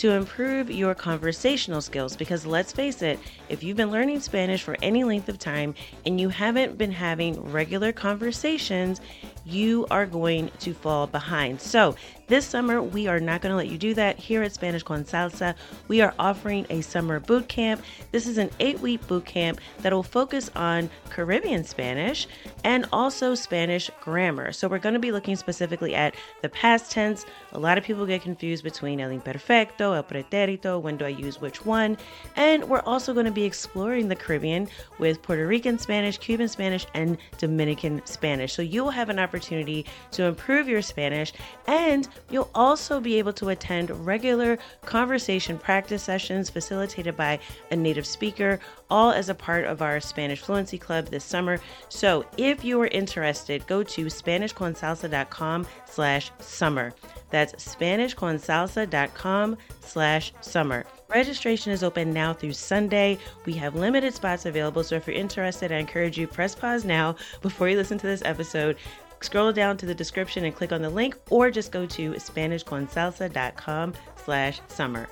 to improve your conversational skills because let's face it, if you've been learning Spanish for any length of time and you haven't been having regular conversations, you are going to fall behind. So, this summer, we are not going to let you do that. Here at Spanish con Salsa, we are offering a summer boot camp. This is an eight week boot camp that will focus on Caribbean Spanish and also Spanish grammar. So, we're going to be looking specifically at the past tense. A lot of people get confused between el imperfecto, el pretérito, when do I use which one. And we're also going to be exploring the Caribbean with Puerto Rican Spanish, Cuban Spanish, and Dominican Spanish. So, you will have an opportunity to improve your Spanish and You'll also be able to attend regular conversation practice sessions facilitated by a native speaker, all as a part of our Spanish Fluency Club this summer. So if you are interested, go to SpanishConsalsa.com slash summer. That's SpanishConsalsa.com slash summer. Registration is open now through Sunday. We have limited spots available, so if you're interested, I encourage you press pause now before you listen to this episode scroll down to the description and click on the link or just go to SpanishConsalsa.com slash summer.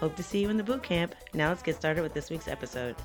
Hope to see you in the boot camp. Now let's get started with this week's episode.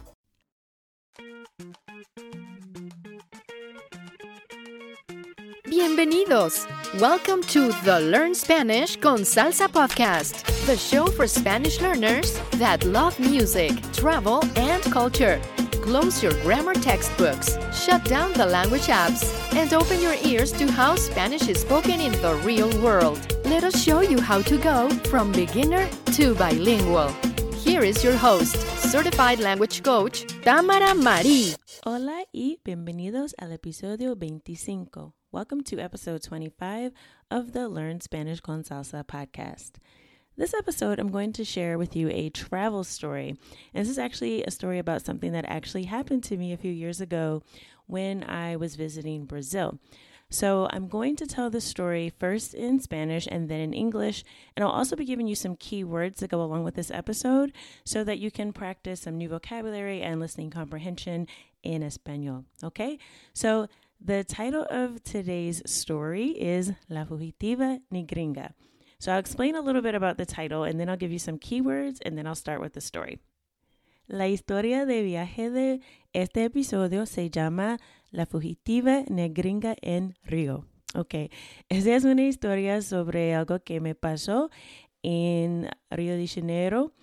Bienvenidos. Welcome to the Learn Spanish con Salsa podcast, the show for Spanish learners that love music, travel, and culture. Close your grammar textbooks, shut down the language apps, and open your ears to how Spanish is spoken in the real world. Let us show you how to go from beginner to bilingual. Here is your host, certified language coach, Tamara Marie. Hola y bienvenidos al episodio 25. Welcome to episode 25 of the Learn Spanish con Salsa podcast. This episode, I'm going to share with you a travel story. And this is actually a story about something that actually happened to me a few years ago when I was visiting Brazil. So, I'm going to tell the story first in Spanish and then in English. And I'll also be giving you some key words that go along with this episode so that you can practice some new vocabulary and listening comprehension in Espanol. Okay? So, the title of today's story is La Fugitiva Negringa. So I'll explain a little bit about the title and then I'll give you some keywords and then I'll start with the story. La historia de viaje de este episodio se llama La fugitiva negringa en Río. Ok, esa es una historia sobre algo que me pasó en Río de Janeiro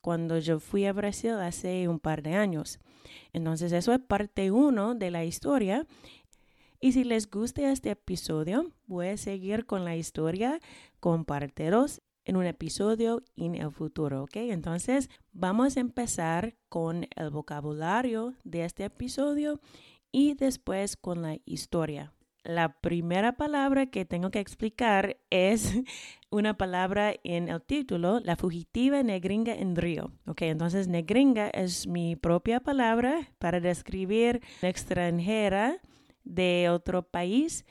cuando yo fui a Brasil hace un par de años. Entonces, eso es parte uno de la historia y si les gusta este episodio, voy a seguir con la historia con parteros en un episodio en el futuro, ¿ok? Entonces, vamos a empezar con el vocabulario de este episodio y después con la historia. La primera palabra que tengo que explicar es una palabra en el título, la fugitiva negringa en río. Ok, entonces negringa es mi propia palabra para describir extranjera de otro país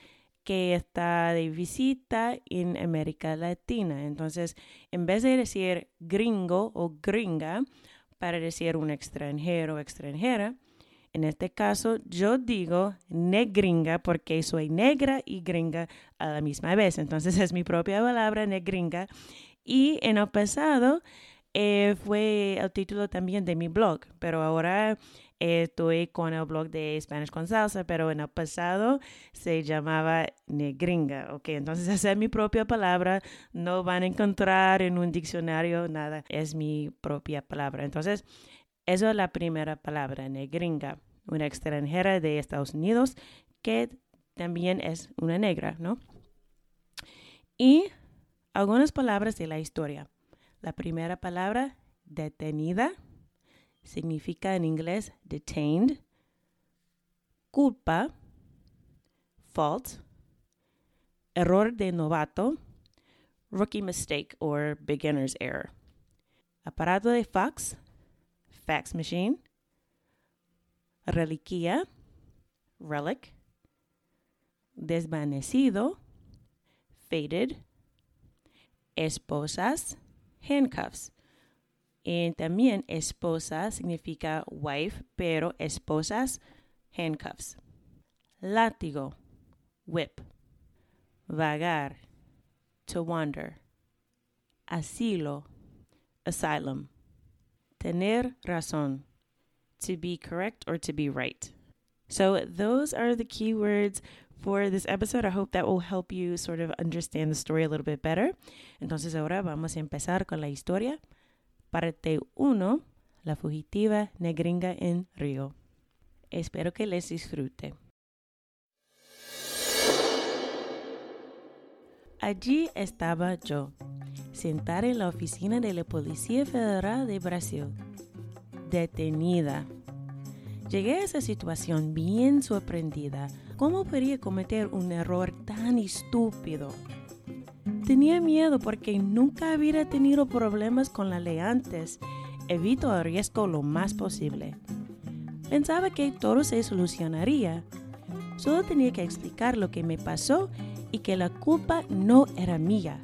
que está de visita en América Latina. Entonces, en vez de decir gringo o gringa, para decir un extranjero o extranjera, en este caso yo digo negringa porque soy negra y gringa a la misma vez. Entonces es mi propia palabra negringa. Y en el pasado eh, fue el título también de mi blog, pero ahora estoy con el blog de Spanish con Salsa, pero en el pasado se llamaba negringa, ok, entonces esa es mi propia palabra, no van a encontrar en un diccionario nada, es mi propia palabra. Entonces, eso es la primera palabra, negringa, una extranjera de Estados Unidos que también es una negra, ¿no? Y algunas palabras de la historia. La primera palabra, detenida significa en inglés detained, culpa, fault, error de novato, rookie mistake or beginner's error. Aparato de fax, fax machine. reliquia, relic, desvanecido, faded, esposas, handcuffs. Y también esposa significa wife, pero esposas, handcuffs. Látigo, whip. Vagar, to wander. Asilo, asylum. Tener razón, to be correct or to be right. So, those are the keywords for this episode. I hope that will help you sort of understand the story a little bit better. Entonces, ahora vamos a empezar con la historia. Parte 1. La fugitiva negringa en Río. Espero que les disfrute. Allí estaba yo, sentada en la oficina de la Policía Federal de Brasil, detenida. Llegué a esa situación bien sorprendida. ¿Cómo podría cometer un error tan estúpido? Tenía miedo porque nunca había tenido problemas con la ley antes. Evito el riesgo lo más posible. Pensaba que todo se solucionaría. Solo tenía que explicar lo que me pasó y que la culpa no era mía.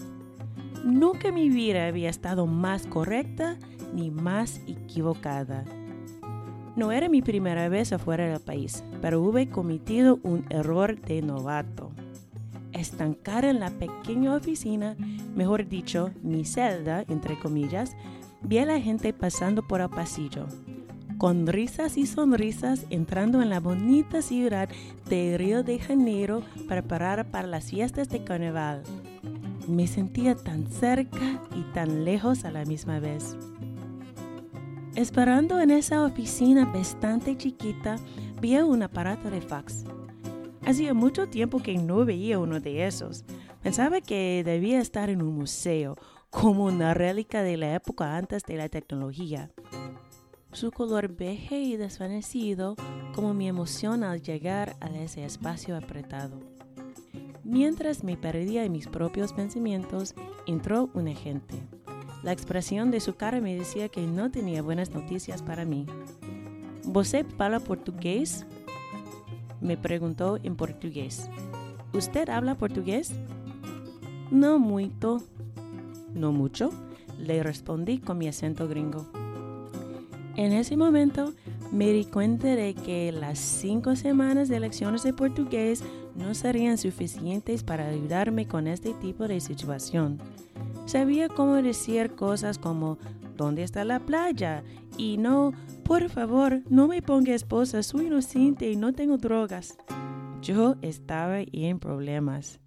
Nunca mi vida había estado más correcta ni más equivocada. No era mi primera vez afuera del país, pero hube cometido un error de novato. Estancar en la pequeña oficina, mejor dicho, mi celda, entre comillas, vi a la gente pasando por el pasillo, con risas y sonrisas entrando en la bonita ciudad de Río de Janeiro para parar para las fiestas de carnaval. Me sentía tan cerca y tan lejos a la misma vez. Esperando en esa oficina bastante chiquita, vi un aparato de fax. Hacía mucho tiempo que no veía uno de esos. Pensaba que debía estar en un museo, como una réplica de la época antes de la tecnología. Su color beige y desvanecido, como mi emoción al llegar a ese espacio apretado. Mientras me perdía en mis propios pensamientos, entró un agente. La expresión de su cara me decía que no tenía buenas noticias para mí. ¿Você habla portugués? Me preguntó en portugués. ¿Usted habla portugués? No mucho. No mucho, le respondí con mi acento gringo. En ese momento me di cuenta de que las cinco semanas de lecciones de portugués no serían suficientes para ayudarme con este tipo de situación. Sabía cómo decir cosas como ¿dónde está la playa? y no, por favor, no me ponga esposa, soy inocente y no tengo drogas. Yo estaba en problemas.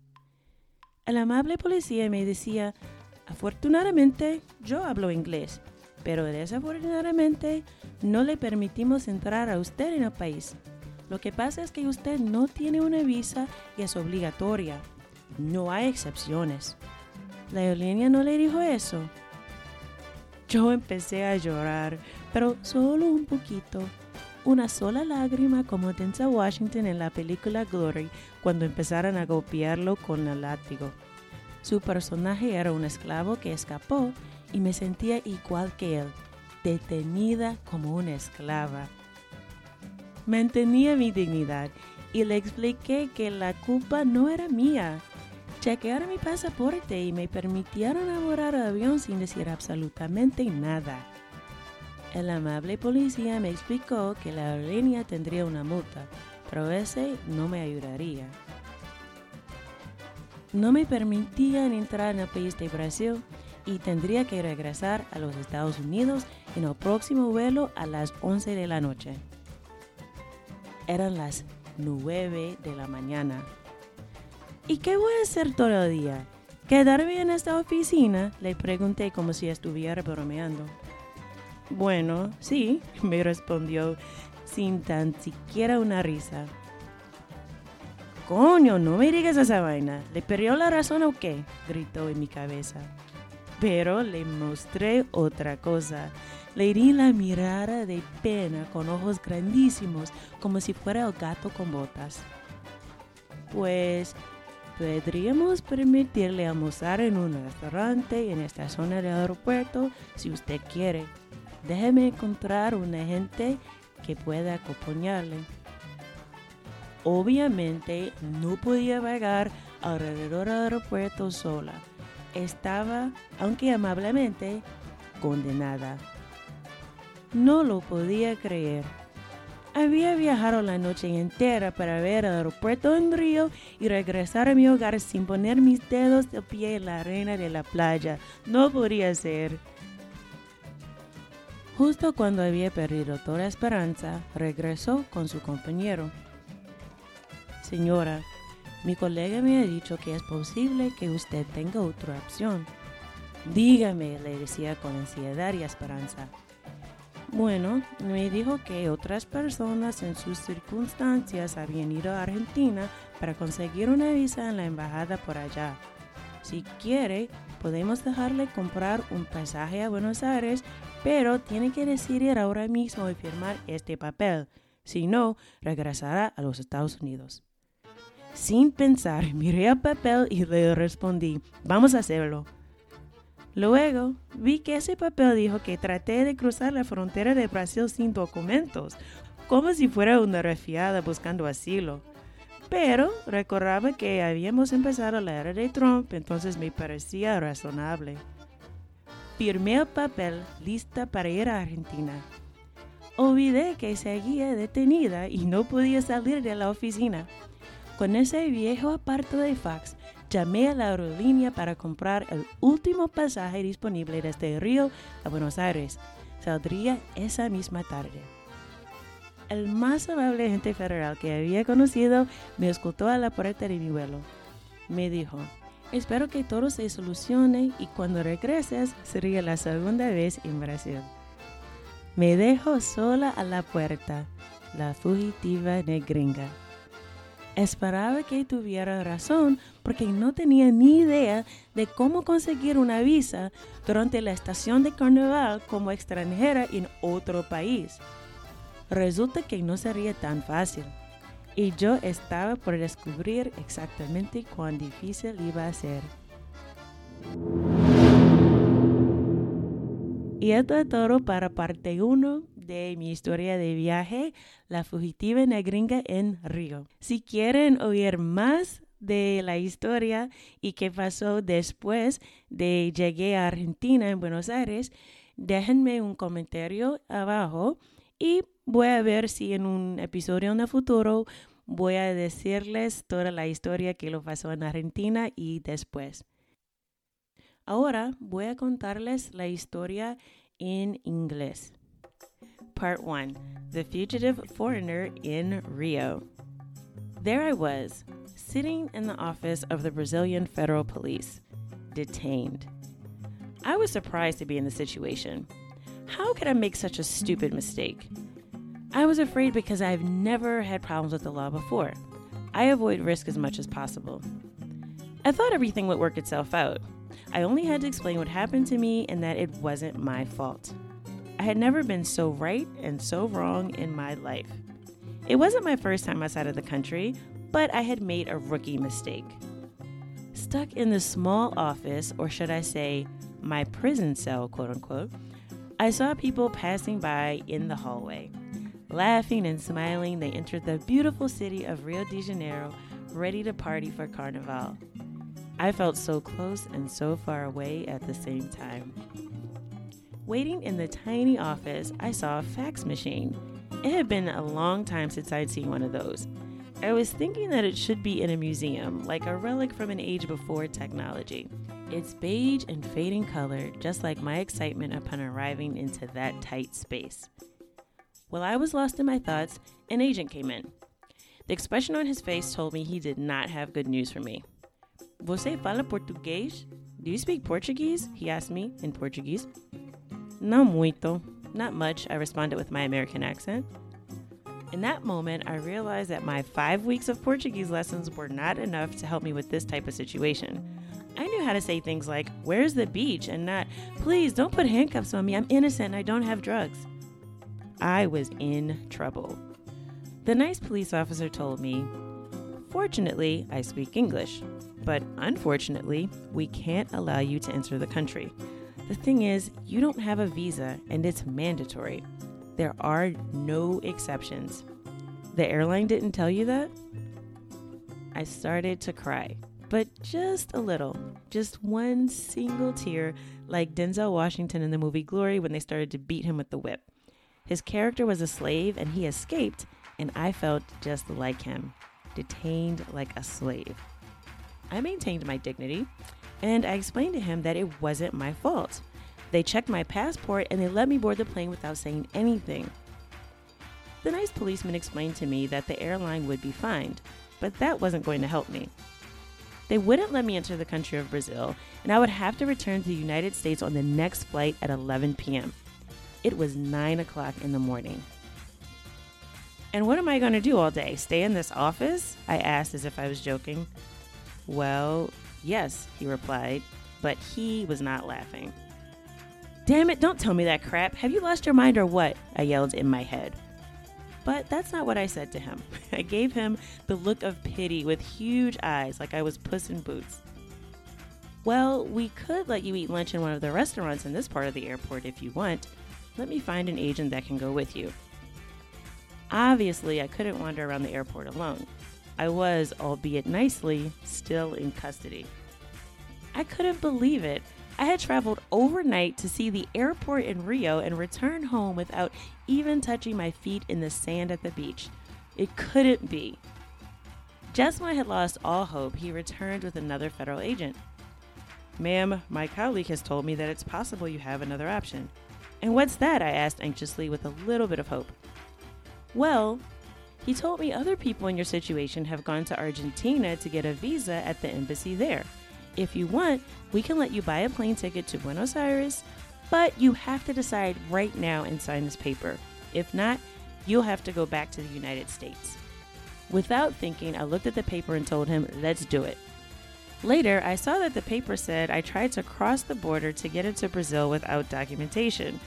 El amable policía me decía, afortunadamente yo hablo inglés, pero desafortunadamente no le permitimos entrar a usted en el país. Lo que pasa es que usted no tiene una visa y es obligatoria. No hay excepciones. La aerolínea no le dijo eso. Yo empecé a llorar, pero solo un poquito. Una sola lágrima como Denzel Washington en la película Glory cuando empezaron a golpearlo con el látigo. Su personaje era un esclavo que escapó y me sentía igual que él, detenida como una esclava. Mantenía mi dignidad y le expliqué que la culpa no era mía. Chequearon mi pasaporte y me permitieron abordar el avión sin decir absolutamente nada. El amable policía me explicó que la aerolínea tendría una multa, pero ese no me ayudaría. No me permitían entrar en el país de Brasil y tendría que regresar a los Estados Unidos en el próximo vuelo a las 11 de la noche. Eran las 9 de la mañana. ¿Y qué voy a hacer todo el día? ¿Quedarme en esta oficina? Le pregunté como si estuviera bromeando. Bueno, sí, me respondió sin tan siquiera una risa. Coño, no me digas esa vaina. ¿Le perdió la razón o qué? gritó en mi cabeza. Pero le mostré otra cosa. Le di la mirada de pena con ojos grandísimos, como si fuera el gato con botas. Pues podríamos permitirle almorzar en un restaurante en esta zona del aeropuerto si usted quiere. Déjeme encontrar un agente que pueda acompañarle. Obviamente no podía vagar alrededor del aeropuerto sola. Estaba, aunque amablemente, condenada. No lo podía creer. Había viajado la noche entera para ver el aeropuerto en Río y regresar a mi hogar sin poner mis dedos de pie en la arena de la playa. No podía ser. Justo cuando había perdido toda esperanza, regresó con su compañero. Señora, mi colega me ha dicho que es posible que usted tenga otra opción. Dígame, le decía con ansiedad y esperanza. Bueno, me dijo que otras personas en sus circunstancias habían ido a Argentina para conseguir una visa en la embajada por allá. Si quiere, podemos dejarle comprar un pasaje a Buenos Aires, pero tiene que decidir ahora mismo y firmar este papel. Si no, regresará a los Estados Unidos. Sin pensar, miré el papel y le respondí, vamos a hacerlo. Luego vi que ese papel dijo que traté de cruzar la frontera de Brasil sin documentos, como si fuera una refiada buscando asilo. Pero recordaba que habíamos empezado la era de Trump, entonces me parecía razonable. Firmé el papel lista para ir a Argentina. Olvidé que seguía detenida y no podía salir de la oficina. Con ese viejo aparato de fax llamé a la aerolínea para comprar el último pasaje disponible desde Río a Buenos Aires. Saldría esa misma tarde. El más amable agente federal que había conocido me escoltó a la puerta de mi vuelo. Me dijo, espero que todo se solucione y cuando regreses sería la segunda vez en Brasil. Me dejó sola a la puerta, la fugitiva negringa. Esperaba que tuviera razón porque no tenía ni idea de cómo conseguir una visa durante la estación de carnaval como extranjera en otro país. Resulta que no sería tan fácil y yo estaba por descubrir exactamente cuán difícil iba a ser. Y esto es todo para parte 1 de mi historia de viaje, La fugitiva negringa en Río. Si quieren oír más de la historia y qué pasó después de llegué a Argentina en Buenos Aires, déjenme un comentario abajo y voy a ver si en un episodio en el futuro voy a decirles toda la historia que lo pasó en Argentina y después. Ahora voy a contarles la historia en inglés. Part 1 The Fugitive Foreigner in Rio. There I was, sitting in the office of the Brazilian Federal Police, detained. I was surprised to be in the situation. How could I make such a stupid mistake? I was afraid because I've never had problems with the law before. I avoid risk as much as possible. I thought everything would work itself out. I only had to explain what happened to me and that it wasn't my fault. I had never been so right and so wrong in my life. It wasn't my first time outside of the country, but I had made a rookie mistake. Stuck in the small office, or should I say, my prison cell, quote unquote, I saw people passing by in the hallway. Laughing and smiling, they entered the beautiful city of Rio de Janeiro, ready to party for Carnival. I felt so close and so far away at the same time. Waiting in the tiny office, I saw a fax machine. It had been a long time since I'd seen one of those. I was thinking that it should be in a museum, like a relic from an age before technology. It's beige and fading color, just like my excitement upon arriving into that tight space. While I was lost in my thoughts, an agent came in. The expression on his face told me he did not have good news for me. Você fala português? Do you speak Portuguese? He asked me in Portuguese. No muito. Not much, I responded with my American accent. In that moment, I realized that my five weeks of Portuguese lessons were not enough to help me with this type of situation. I knew how to say things like, Where's the beach? and not, Please don't put handcuffs on me. I'm innocent. I don't have drugs. I was in trouble. The nice police officer told me, Fortunately, I speak English, but unfortunately, we can't allow you to enter the country. The thing is, you don't have a visa and it's mandatory. There are no exceptions. The airline didn't tell you that? I started to cry, but just a little. Just one single tear, like Denzel Washington in the movie Glory when they started to beat him with the whip. His character was a slave and he escaped, and I felt just like him, detained like a slave. I maintained my dignity, and I explained to him that it wasn't my fault. They checked my passport and they let me board the plane without saying anything. The nice policeman explained to me that the airline would be fined, but that wasn't going to help me. They wouldn't let me enter the country of Brazil, and I would have to return to the United States on the next flight at 11 p.m. It was 9 o'clock in the morning. And what am I going to do all day? Stay in this office? I asked as if I was joking. Well, yes, he replied, but he was not laughing. Damn it, don't tell me that crap. Have you lost your mind or what? I yelled in my head. But that's not what I said to him. I gave him the look of pity with huge eyes, like I was Puss in Boots. Well, we could let you eat lunch in one of the restaurants in this part of the airport if you want. Let me find an agent that can go with you. Obviously, I couldn't wander around the airport alone. I was, albeit nicely, still in custody. I couldn't believe it. I had traveled overnight to see the airport in Rio and return home without even touching my feet in the sand at the beach. It couldn't be. Just had lost all hope, he returned with another federal agent. Ma'am, my colleague has told me that it's possible you have another option. And what's that? I asked anxiously with a little bit of hope. Well, he told me other people in your situation have gone to Argentina to get a visa at the embassy there. If you want, we can let you buy a plane ticket to Buenos Aires, but you have to decide right now and sign this paper. If not, you'll have to go back to the United States. Without thinking, I looked at the paper and told him, let's do it. Later, I saw that the paper said I tried to cross the border to get into Brazil without documentation,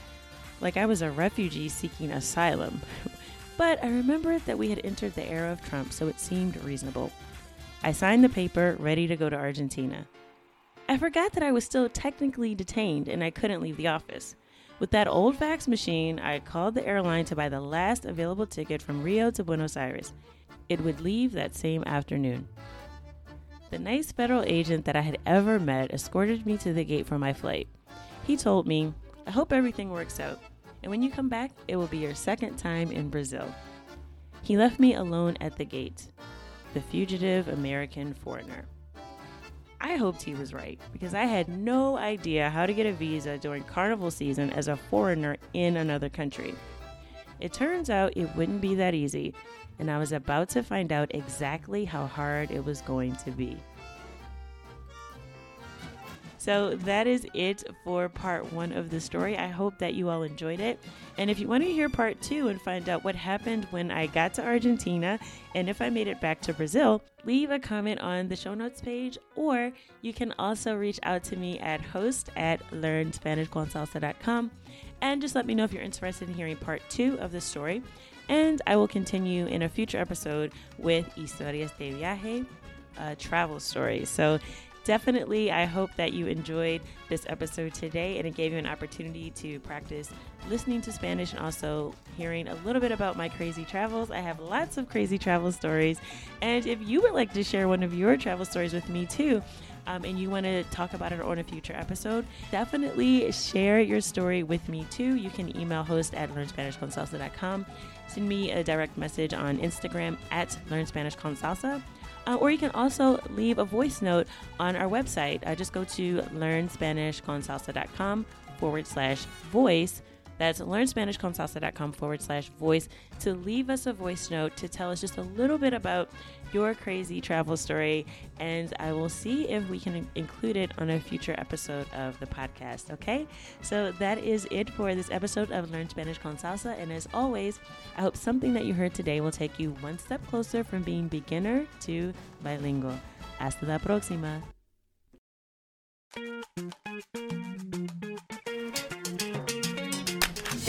like I was a refugee seeking asylum. but I remembered that we had entered the era of Trump, so it seemed reasonable. I signed the paper, ready to go to Argentina. I forgot that I was still technically detained and I couldn't leave the office. With that old fax machine, I called the airline to buy the last available ticket from Rio to Buenos Aires. It would leave that same afternoon. The nice federal agent that I had ever met escorted me to the gate for my flight. He told me, I hope everything works out, and when you come back, it will be your second time in Brazil. He left me alone at the gate, the fugitive American foreigner. I hoped he was right because I had no idea how to get a visa during carnival season as a foreigner in another country. It turns out it wouldn't be that easy, and I was about to find out exactly how hard it was going to be. So that is it for part one of the story. I hope that you all enjoyed it. And if you want to hear part two and find out what happened when I got to Argentina and if I made it back to Brazil, leave a comment on the show notes page, or you can also reach out to me at host at learnspanishconsalsa.com and just let me know if you're interested in hearing part two of the story. And I will continue in a future episode with Historias de Viaje, a travel story. So definitely, I hope that you enjoyed this episode today and it gave you an opportunity to practice listening to Spanish and also hearing a little bit about my crazy travels. I have lots of crazy travel stories. And if you would like to share one of your travel stories with me too, um, and you want to talk about it on a future episode, definitely share your story with me too. You can email host at learnspanishconsalsa.com, send me a direct message on Instagram at learnspanishconsalsa uh, or you can also leave a voice note on our website. Uh, just go to learnspanishconsalsa.com forward slash voice. That's learnspanishconsalsa.com forward slash voice to leave us a voice note to tell us just a little bit about your crazy travel story. And I will see if we can include it on a future episode of the podcast. Okay? So that is it for this episode of Learn Spanish con Salsa. And as always, I hope something that you heard today will take you one step closer from being beginner to bilingual. Hasta la próxima.